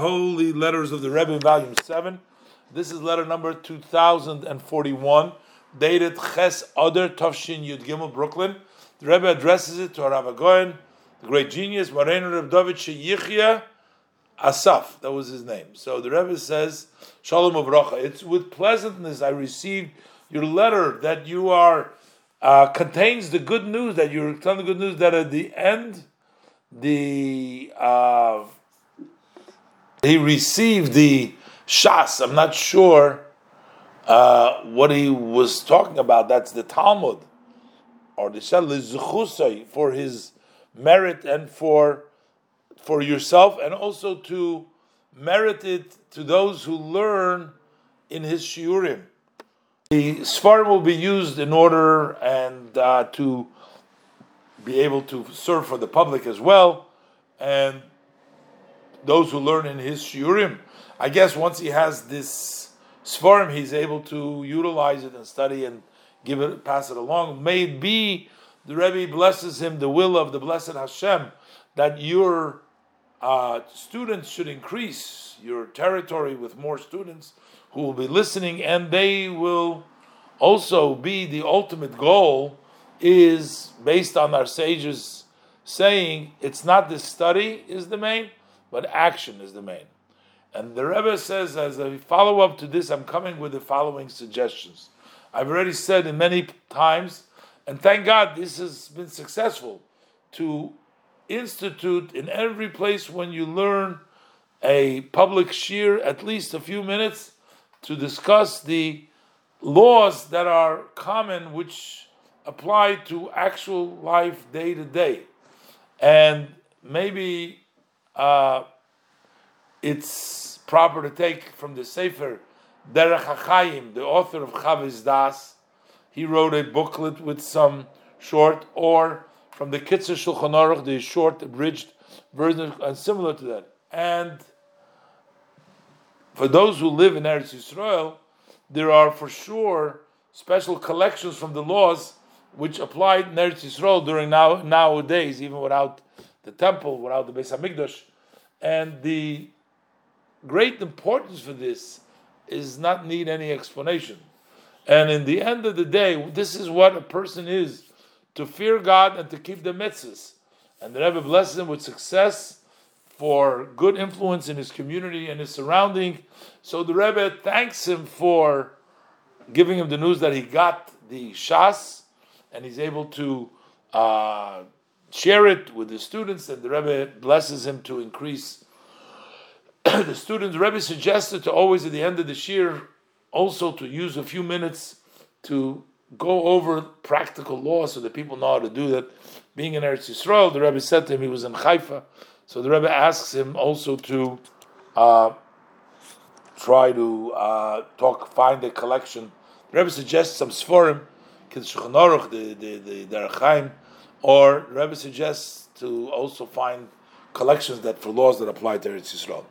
Holy Letters of the Rebbe, Volume 7. This is letter number 2041, dated Ches Oder Tovshin Yud Gimel, Brooklyn. The Rebbe addresses it to Rav Agoin, the great genius, Marenu Reb David Asaf. That was his name. So the Rebbe says, Shalom Avracha. It's with pleasantness I received your letter that you are, uh, contains the good news, that you're telling the good news that at the end, the, uh, he received the shas. I'm not sure uh, what he was talking about. That's the Talmud or the Shal for his merit and for for yourself, and also to merit it to those who learn in his shiurim. The sforim will be used in order and uh, to be able to serve for the public as well, and those who learn in his shiurim. I guess once he has this sforim, he's able to utilize it and study and give it, pass it along. May it be the Rebbe blesses him the will of the blessed Hashem that your uh, students should increase your territory with more students who will be listening, and they will also be the ultimate goal. Is based on our sages saying it's not the study is the main, but action is the main. And the Rebbe says, as a follow up to this, I'm coming with the following suggestions. I've already said in many times, and thank God this has been successful, to institute in every place when you learn a public shiur at least a few minutes to discuss the laws that are common which apply to actual life day to day. And maybe uh, it's proper to take from the Sefer Derech HaChaim, the author of Chavos Daas. He wrote a booklet with some short, or from the Kitzur Shulchan Aruch, the short, abridged version, and similar to that. And for those who live in Eretz Yisrael, there are for sure special collections from the laws which applied in Eretz Yisrael during now nowadays, even without the temple, without the Beis Hamikdash, and the great importance for this is not need any explanation. And in the end of the day, this is what a person is to fear God and to keep the mitzvahs. And the Rebbe blesses him with success for good influence in his community and his surrounding. So the Rebbe thanks him for giving him the news that he got the Shas and he's able to uh, share it with the students. And the Rebbe blesses him to increase the students, The Rebbe suggested to always at the end of the year also to use a few minutes to go over practical law so that people know how to do that. Being in Eretz Yisrael, the Rebbe said to him he was in Haifa, so the Rebbe asks him also to uh, try to uh, talk, find a collection. The Rebbe suggests some Sforim, Aruch, the the the Chaim, or Rebbe suggests to also find collections that for laws that apply to Eretz Yisrael.